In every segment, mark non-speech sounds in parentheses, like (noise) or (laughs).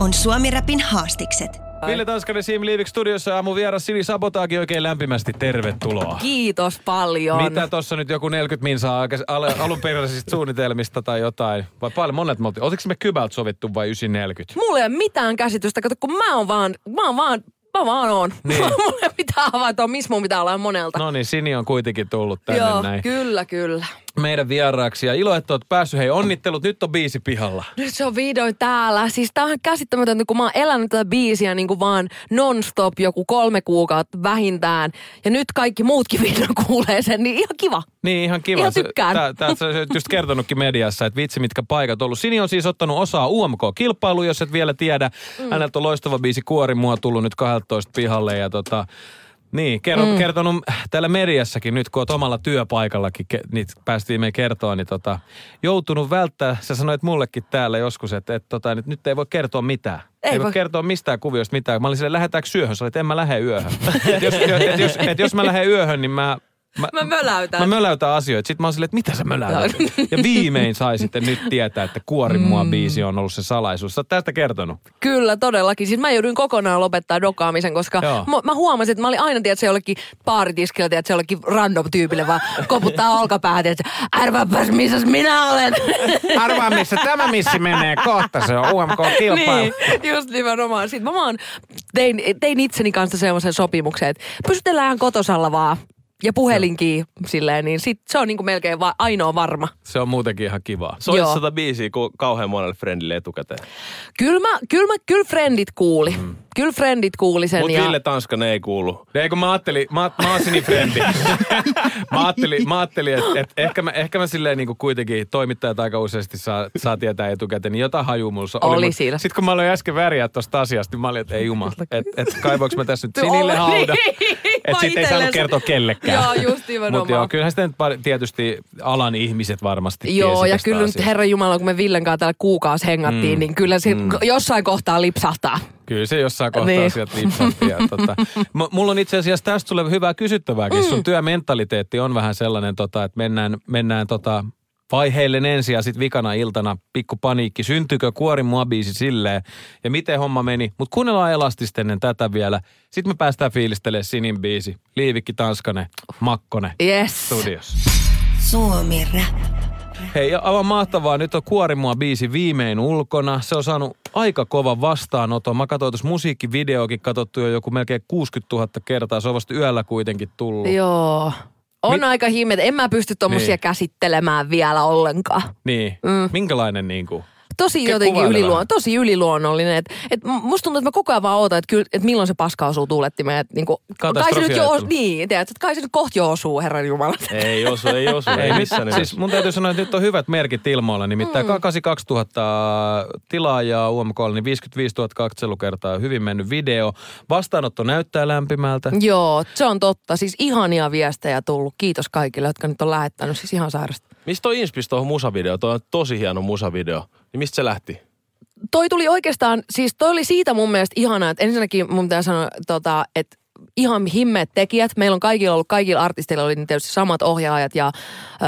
On Suomi Rapin haastikset. Ville Tanskanen Sim Liivik studiossa aamu vieras Sini Sabotaagi oikein lämpimästi tervetuloa. Kiitos paljon. Mitä tuossa nyt joku 40 minsaa al- alunperäisistä suunnitelmista tai jotain? Vai paljon monet me oltiin? Oletko me kybältä sovittu vai 940? Mulla ei ole mitään käsitystä, kato kun mä oon vaan, mä oon vaan Mä vaan oon. Niin. (laughs) Mulla ei mitään havaintoa, missä mun pitää olla monelta. No niin, Sini on kuitenkin tullut tänne Joo, näin. kyllä, kyllä. Meidän vieraaksi ja ilo, että oot päässyt. Hei, onnittelut, nyt on biisi pihalla. Nyt se on vihdoin täällä. Siis tää on käsittämätöntä, kun mä oon elänyt tätä biisiä niin kuin vaan non-stop joku kolme kuukautta vähintään. Ja nyt kaikki muutkin (laughs) vihdoin kuulee sen, niin ihan kiva. Niin, ihan kiva. Ihan tykkään. Tää, tää, sä oot just kertonutkin mediassa, että vitsi mitkä paikat on ollut. Sini on siis ottanut osaa UMK-kilpailuun, jos et vielä tiedä. Mm. Häneltä on loistava biisi Kuori mua tullut nyt 12 pihalle ja tota... Niin, kerro, mm. kertonut täällä mediassakin nyt, kun oot omalla työpaikallakin, ke, niin päästiin me kertoa, niin tota, joutunut välttää, sä sanoit mullekin täällä joskus, että, että tota, nyt, nyt ei voi kertoa mitään. Ei Ei voi kertoa mistään kuviosta mitään. Mä olin silleen, lähdetäänkö syöhön? Sä olit, en mä lähde yöhön. (laughs) et jos, et jos, et jos mä lähden yöhön, niin mä... Mä möläytän. Mä möläytän asioita. Sitten mä oon silleen, että mitä sä möläytät? Ja viimein sai sitten nyt tietää, että Kuori mua biisi on ollut se salaisuus. Sä oot tästä kertonut. Kyllä, todellakin. Siis mä jouduin kokonaan lopettaa dokaamisen, koska mä, mä huomasin, että mä olin aina, tiedät, se jollekin baaritiskillä, tiedät, se jollekin random tyypille vaan koputtaa olkapäätä, että arvaapas, missä minä olen. (laughs) Arvaa, missä tämä missi menee kohta. Se on UMK-kilpailu. niin, just nimenomaan. Sitten mä vaan tein, tein itseni kanssa semmoisen sopimuksen, että pysytellään kotosalla vaan ja puhelinkin silleen, niin sit se on niinku melkein va- ainoa varma. Se on muutenkin ihan kivaa. Soit Joo. sata biisiä ku- kauhean monelle friendille etukäteen. Kyllä mä, kyllä mä, kyllä friendit kuuli. Mm. Kyllä friendit kuuli sen. Mutta ja... Ville Tanskanen ei kuulu. Ei kun mä ajattelin, mä, mä oon Sini frendi. (laughs) mä ajattelin, mä ajattelin että et ehkä, mä, ehkä mä silleen niin kuitenkin toimittajat aika useasti saa, saa tietää etukäteen, niin jotain haju mulla Oli mut siinä. Sitten kun mä aloin äsken väriä tosta asiasta, niin mä olin, että ei jumala, että et kaivoinko mä tässä nyt Sinille hauda. (laughs) Että sit ei saanut kertoa kellekään. Joo, just. Mutta joo, kyllähän pari- tietysti alan ihmiset varmasti Joo, ja kyllä nyt. Herran Jumala, kun me Villen kanssa täällä kuukausi hengattiin, mm. niin kyllä se mm. jossain kohtaa lipsahtaa. Kyllä se jossain kohtaa Niin. sieltä lipsahti. Tota, (laughs) M- mulla on itse asiassa tästä sulle hyvää kysyttävääkin. Mm. Sun työmentaliteetti on vähän sellainen, tota, että mennään, mennään tota, vaiheillen ensin ja sitten vikana iltana pikku paniikki. Syntyykö kuori mua biisi silleen ja miten homma meni. Mutta kuunnellaan elastista ennen tätä vielä. Sitten me päästään fiilistelemään Sinin biisi. Liivikki Tanskanen, Makkonen Yes. studiossa. Suomi Rap. Hei, aivan mahtavaa. Nyt on Kuorimua biisi viimein ulkona. Se on saanut aika kovan vastaanoton. Mä katsoin tuossa musiikkivideokin katsottu jo joku melkein 60 000 kertaa. Se on vasta yöllä kuitenkin tullut. Joo. On Mi- musta himmet. En mä pysty tommosia Niin. käsittelemään vielä ollenkaan. Niin. Mm. Minkälainen niin kuin? Tosi jotenkin yliluon, tosi yliluonnollinen. Et, et musta tuntuu, että mä koko ajan vaan ootan, että, kyllä, että milloin se paska osuu tuulettimeen. Et niinku, kai se nyt jo, os- Katastrofiajattelu. niin, tiedät, että kai se nyt kohta jo osuu, herran jumala. Ei osu, ei osu, ei missään nimessä. Siis mun täytyy sanoa, että nyt on hyvät merkit ilmoilla. Nimittäin mm. 82 000 tilaajaa UMKlla, niin 55 000 katselukertaa. Hyvin mennyt video. Vastaanotto näyttää lämpimältä. Joo, se on totta. Siis ihania viestejä tullut. Kiitos kaikille, jotka nyt on lähettänyt. Siis ihan sairasta. Mistä toi inspis tuohon musavideo? Toi on tosi hieno musavideo. Niin mistä se lähti? toi tuli oikeastaan, siis toi oli siitä mun mielestä ihanaa, että ensinnäkin mun pitää sanoa, tota, että ihan himmeet tekijät. Meillä on kaikilla ollut, kaikilla artisteilla oli tietysti samat ohjaajat ja ö,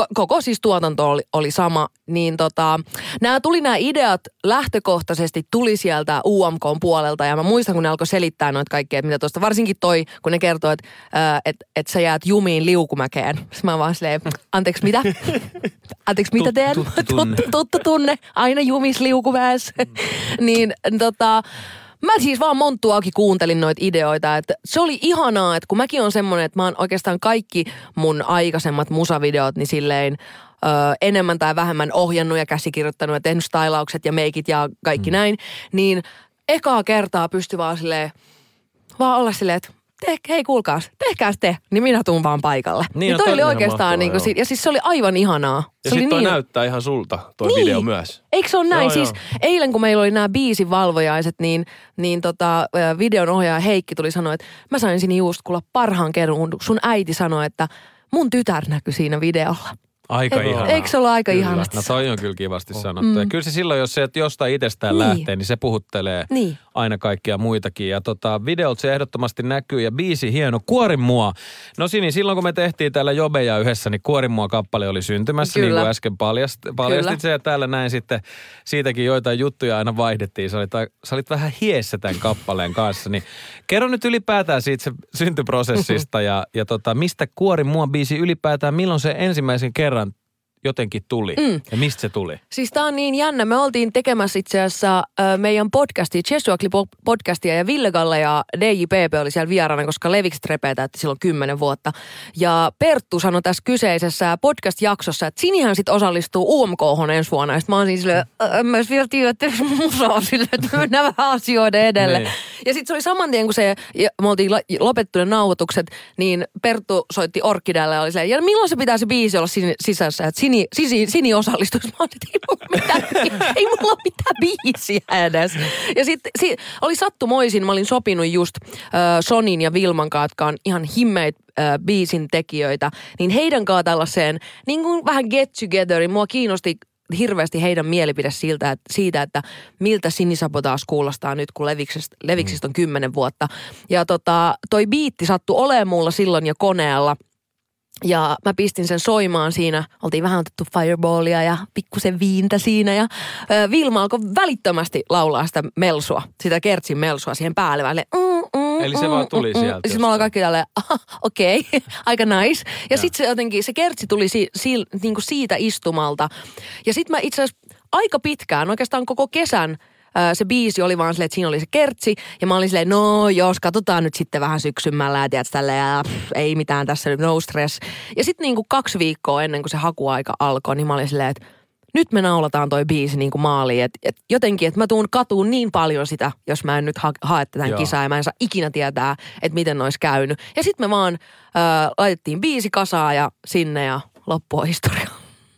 ko- koko siis tuotanto oli, oli sama. Niin tota, nämä tuli nämä ideat lähtökohtaisesti tuli sieltä UMK puolelta ja mä muistan, kun ne alkoi selittää noita kaikkea, mitä tuosta, varsinkin toi, kun ne kertoi, että ö, et, et sä jäät jumiin liukumäkeen. Sitten (laughs) mä vaan silleen, anteeksi mitä? (laughs) Anteeksi mitä teen? tuttu tunne. Tuttu, tunne, aina jumis liukuväes. (laughs) niin tota, mä siis vaan monttu auki kuuntelin noita ideoita. Että se oli ihanaa, että kun mäkin on semmonen, että mä oon oikeastaan kaikki mun aikaisemmat musavideot, niin silleen ö, enemmän tai vähemmän ohjannut ja käsikirjoittanut ja tehnyt stylaukset ja meikit ja kaikki mm. näin. Niin ekaa kertaa pysty vaan silleen, vaan olla silleen, että te, hei kuulkaas, tehkääs te, niin minä tuun vaan paikalle. Niin, Niin, toi oli oikeastaan, niin kuin, si- ja siis se oli aivan ihanaa. Ja se oli sit toi niin, näyttää ihan sulta, toi Niin. video myös. Eikö se ole näin? Joo, siis joo. eilen kun meillä oli nämä biisin valvojaiset, niin, niin tota, videon ohjaaja Heikki tuli sanoa, että mä sain sinne just kuulla parhaan kerran, kun sun äiti sanoi, että mun tytär näkyi siinä videolla. Aika Et- ihanaa. eikö se ole aika Kyllä. ihanasti? No toi on kyllä kivasti sanottu. Mm. Ja kyllä se silloin, jos se että jostain itsestään Niin. lähtee, niin se puhuttelee Niin. aina kaikkia muitakin. Ja tota, videolta se ehdottomasti näkyy ja biisi hieno. Kuorin mua. No Sini, silloin kun me tehtiin täällä Jobeja yhdessä, niin Kuorin mua kappale oli syntymässä, Kyllä. niin kuin äsken paljast, paljastit Kyllä. se. Ja täällä näin sitten siitäkin joitain juttuja aina vaihdettiin. Sä olit, sä olit vähän hiessä tämän kappaleen kanssa. Niin kerro nyt ylipäätään siitä se syntyprosessista ja, ja tota, mistä Kuorin mua biisi ylipäätään, milloin se ensimmäisen kerran jotenkin tuli mm. ja mistä se tuli? Siis tää on niin jännä. Me oltiin tekemässä itse asiassa ö, meidän podcastia, Jesuakli podcastia ja Ville Galle ja DJPP oli siellä vieraana, koska Leviks Trepe täytti silloin kymmenen vuotta. Ja Perttu sanoi tässä kyseisessä podcast-jaksossa, että Sinihän sit osallistuu UMK ensi vuonna. Ja sit mä oon siis silleen, "Ö, en mä vielä tiedä, että musa on silleen, että mennään vähän asioiden edelle. Ja sitten se oli saman tien, kun se, ja me oltiin lopettu ne nauhoitukset, niin Perttu soitti Orkidalle ja oli silleen, ja milloin se pitää se biisi olla sin, sisässä, että Sini, Sini, Sini osallistuisi. (laughs) Mä olin, ei mulla, mitään, ei mulla mitään biisiä edes. Ja sitten si, oli sattumoisin, mä olin sopinut just äh, Sonin ja Vilman kanssa, jotka on ihan himmeitä äh, biisin tekijöitä, niin heidän kanssa tällaiseen niin kuin vähän get togetherin. Mua kiinnosti hirveästi heidän mielipide siltä, että, siitä, että miltä sinisabotaas kuulostaa nyt, kun Leviksistä, Leviksistä on kymmenen vuotta. Ja tota, toi biitti sattui olemaan mulla silloin jo koneella. Ja mä pistin sen soimaan siinä, oltiin vähän otettu fireballia ja pikkusen viintä siinä. Ja ö, Vilma alkoi välittömästi laulaa sitä melsua, sitä kertsin melsua siihen päälle. Olin, mm, mm, Eli se vaan tuli sieltä Siis mä ollaan kaikki tälleen, "Aha, okei, okay, (laughs) aika nice. Ja sitten se jotenkin, se kertsi tuli si, si, niinku siitä istumalta. Ja sitten mä itse asiassa aika pitkään, oikeastaan koko kesän, se biisi oli vaan silleen, että siinä oli se kertsi. Ja mä olin silleen, no jos, katsotaan nyt sitten vähän syksymällä ja tiedät, tälleen, ja pff, ei mitään tässä nyt, no stress. Ja sitten niinku kaksi viikkoa ennen kuin se hakuaika alkoi, niin mä olin silleen, että nyt me naulataan toi biisi niin kuin maaliin. Et, et jotenkin, että mä tuun katuun niin paljon sitä, jos mä en nyt ha- hae tätä Joo. kisaa ja mä en saa ikinä tietää, että miten nois käynyt. Ja sitten me vaan äh, laitettiin biisi kasaa ja sinne ja loppu on historia.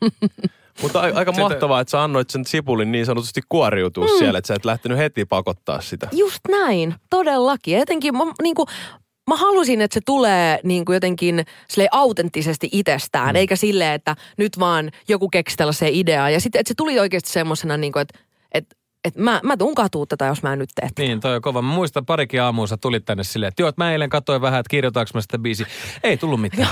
(laughs) Mutta a- aika Sitä- mahtavaa, että sä annoit sen sipulin niin sanotusti kuoriutua mm. siellä, että sä et lähtenyt heti pakottaa sitä. Just näin, todellakin. Ja Jotenkin mä, niin kuin, mä halusin, että se tulee niin kuin jotenkin autenttisesti itsestään, mm. eikä silleen, että nyt vaan joku keksi tällaisen ideaa. Ja sitten, että se tuli oikeasti semmoisena, niin kuin, että, että, että mä, mä tuun katuu tätä, jos mä en nyt tee. Niin, toi on kova. Mä muistan parikin aamua sä tulit tänne silleen, että joo, että mä eilen katsoin vähän, että kirjoitaanko mä sitä biisi. Ei tullut mitään.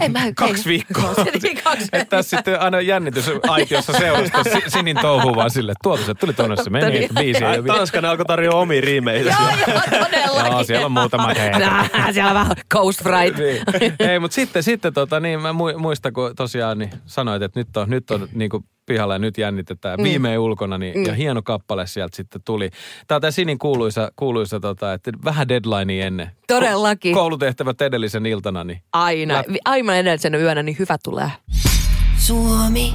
en mä, Kaksi ei. viikkoa. Se oli kaksi Että tässä sitten aina jännitys aitiossa seurasta Si- Sinin touhuu vaan silleen, että tuolta se tuli tuonne se meni, että biisi ei. Tanskanen alkoi tarjoa omia riimeitä. Joo, joo, todellakin. Joo, siellä on muutama (laughs) heitä. Nää, siellä on vähän Ghost Fright. Niin. Ei, mutta sitten, sitten tota, niin mä mu- muistan, kun tosiaan niin sanoit, että nyt on, nyt on niin kuin pihalla ja nyt jännitetään. Mm. Viimein ulkona, niin, mm. ja hieno kappale sieltä sitten tuli. Tämä on tämä Sinin kuuluisa, kuuluisa tota, että vähän deadline ennen. Todellakin. Koulutehtävät edellisen iltana, niin Aina. Aivan edellisen yönä, niin hyvä tulee. Suomi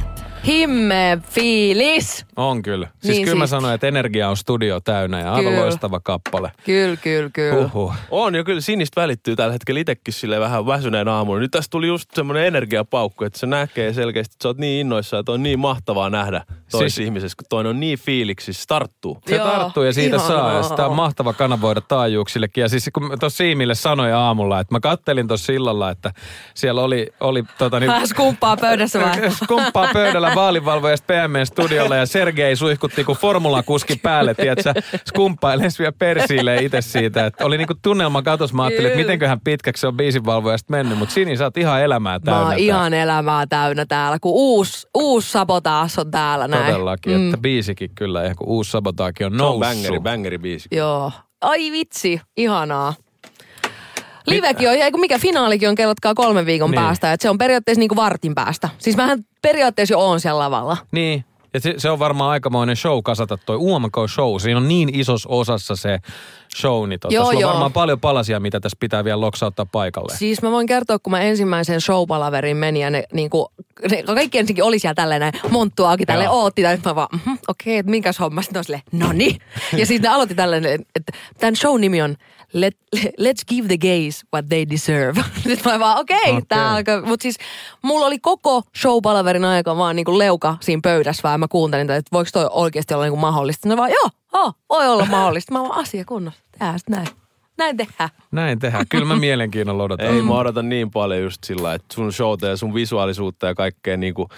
Himme fiilis. on kyllä. Siis Niin kyllä mä siisti. sanoin, että energia on studio täynnä ja aivan Kyllä. loistava kappale. Kyllä, kyllä, kyllä. Uhuh. On jo kyllä sinistä välittyy tällä hetkellä itsekin sille vähän väsyneen aamulla. Nyt tästä tuli just semmoinen energiapaukku, että se näkee selkeästi, että sä oot niin innoissa, että on niin mahtavaa nähdä toisessa Siis- ihmisessä, kun toinen on niin fiiliksissä, se tarttuu. Se Joo, tarttuu ja siitä saa. Ja sitä on mahtava kanavoida taajuuksillekin. Ja siis kun tuossa Siimille sanoin aamulla, että mä kattelin tuossa illalla, että siellä oli, oli tota niin, Vähän skumppaa pöydässä vähän. (laughs) skumppaa pöydällä vaalivalvojasta PMN studiolla ja Sergei suihkutti kuin formulakuski päälle, tiedätkö, skumppailee vielä persiille itse siitä. Että oli niinku tunnelma katos, mä ajattelin, että mitenköhän pitkäksi se on biisivalvojasta mennyt, mutta Sini, sä oot ihan elämää Mä täynnä. oon täällä. ihan elämää täynnä täällä, kun uusi, uusi sabotaas on täällä näin. Todellakin, että biisikin kyllä, ihan kun uusi sabotaakin on Se on noussut. bangeri, bangeri biisi. Joo. Ai vitsi, ihanaa. Livekin on, ja kun mikä finaalikin on, kerrotkaa kolmen viikon Niin. päästä. Että se on periaatteessa niin kuin vartin päästä. Siis mähän periaatteessa jo oon siellä lavalla. Niin, Ja se, se on varmaan aikamoinen show kasata toi UMK-show. Siinä on niin isossa osassa se show, niin tota, Joo, sulla on joo. varmaan paljon palasia, mitä tässä pitää vielä loksauttaa paikalle. Siis mä voin kertoa, kun mä ensimmäiseen showpalaveriin menin ja ne, niinku, ne kaikki ensinnäkin oli siellä tälleen näin, monttu auki tälleen Joo. ootti. Tai mä vaan, mm, okei, okay, että minkäs homma. Sitten on silleen, noni. Ja sitten ne aloitti tälleen, että tämän show nimi on Let, Let's give the gays what they deserve. (laughs) Sitten mä vaan, okei, okay, Okei. tää alkaa. Mutta siis mulla oli koko showpalaverin aika vaan niinku leuka siinä pöydässä vaan. Mä kuuntelin, että voiko toi oikeasti olla niinku mahdollista. Ne vaan, joo, oh, voi olla mahdollista. Mä vaan, asia kunnossa. Tehdään sit näin. Näin tehdään. Näin tehdään. Kyllä mä mielenkiinnolla odotan. Ei, mä odotan niin paljon just sillä, että sun showta ja sun visuaalisuutta ja kaikkea niinku,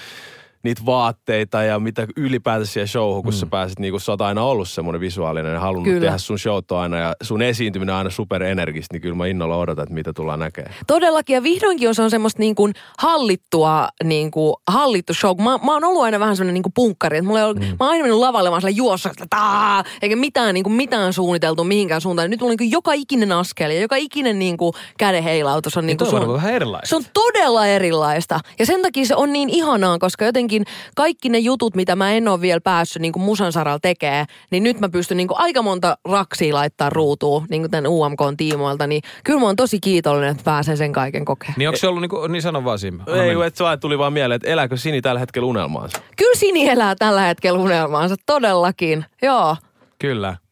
niitä vaatteita ja mitä ylipäätään siihen showhun, kun mm. sä pääsit, niinku, sä oot aina ollut semmoinen visuaalinen ja halunnut Kyllä. tehdä sun showt aina ja sun esiintyminen on aina superenergistä, niin kyllä mä innolla odotan, että mitä tullaan näkemään. Todellakin, ja vihdoinkin on se on semmoista niin kuin hallittua, niin kuin, hallittu show. Mä, mä oon ollut aina vähän semmoinen niin kuin punkkari, että mulla ei ollut, mm. mä oon aina mennyt lavalle vaan sillä juossa, että taa, eikä mitään, niin kuin, mitään suunniteltu mihinkään suuntaan. Nyt mulla on niin kuin joka ikinen askel ja joka ikinen niin kuin kädenheilautus on niin Niin kuin on sun- vähän erilaista. se on todella erilaista. Ja sen takia se on niin ihanaa, koska jotenkin kaikki ne jutut, mitä mä en ole vielä päässyt niin kuin musan saralla tekee, niin nyt mä pystyn niin kuin aika monta raksia laittaa ruutuun niin kuin tämän UMKn tiimoilta. Niin kyllä mä oon tosi kiitollinen, että pääsen sen kaiken kokemaan. Niin onko se ollut, niin, kuin, niin sano vaan. Anna Ei, mennä. että vaan tuli vaan mieleen, että elääkö Sini tällä hetkellä unelmaansa? Kyllä Sini elää tällä hetkellä unelmaansa, todellakin. Joo. Kyllä.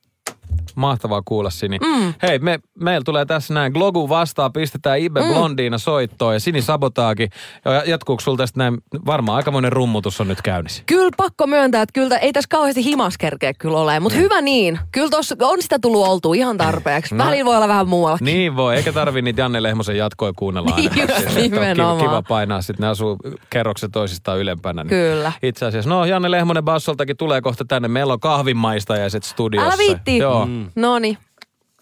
Mahtavaa kuulla Sini. Mm. Hei, me, meillä tulee tässä näin. Glogu vastaa, pistetään Ibe mm. Blondiina soittoon ja Sini Sabotaakin. Ja jatkuuko sulla tästä näin? Varmaan aikamoinen rummutus on nyt käynnissä. Kyllä pakko myöntää, että kyllä ei tässä kauheasti himas kerkeä kyllä ole, mutta hyvä niin. Kyllä tossa on sitä tullut oltua ihan tarpeeksi. No. Välillä voi olla vähän muuallakin. Niin voi, eikä tarvi niitä Janne Lehmosen jatkoja kuunnella aina. Niin (laughs) just, Siis, kiva, nimenomaan. kiva painaa, sitten ne asuu kerrokset toisistaan ylempänä. Niin Kyllä. Itse asiassa, no Janne Lehmonen Bassoltakin tulee kohta tänne. Meillä on kahvinmaistajaiset studiossa. Älä viitti. Joo. Mm. Noni.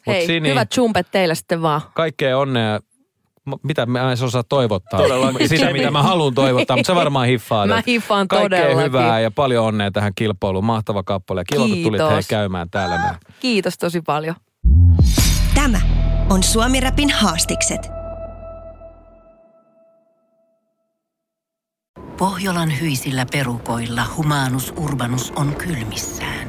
Hei, Sini- hyvät chumpet teille sitten vaan. Kaikkea onnea. Mitä mä en osaa toivottaa. Todellakin. Sitä, mitä mä haluan toivottaa, mutta sä varmaan hiffaat. Mä hiffaan Kaikkea todellakin. hyvää ja paljon onnea tähän kilpailuun. Mahtava kappale. Kiva, kun tulit Kiitos. hei käymään täällä. Kiitos tosi paljon. Tämä on Suomi Rapin haastikset. Pohjolan hyisillä perukoilla humanus urbanus on kylmissään.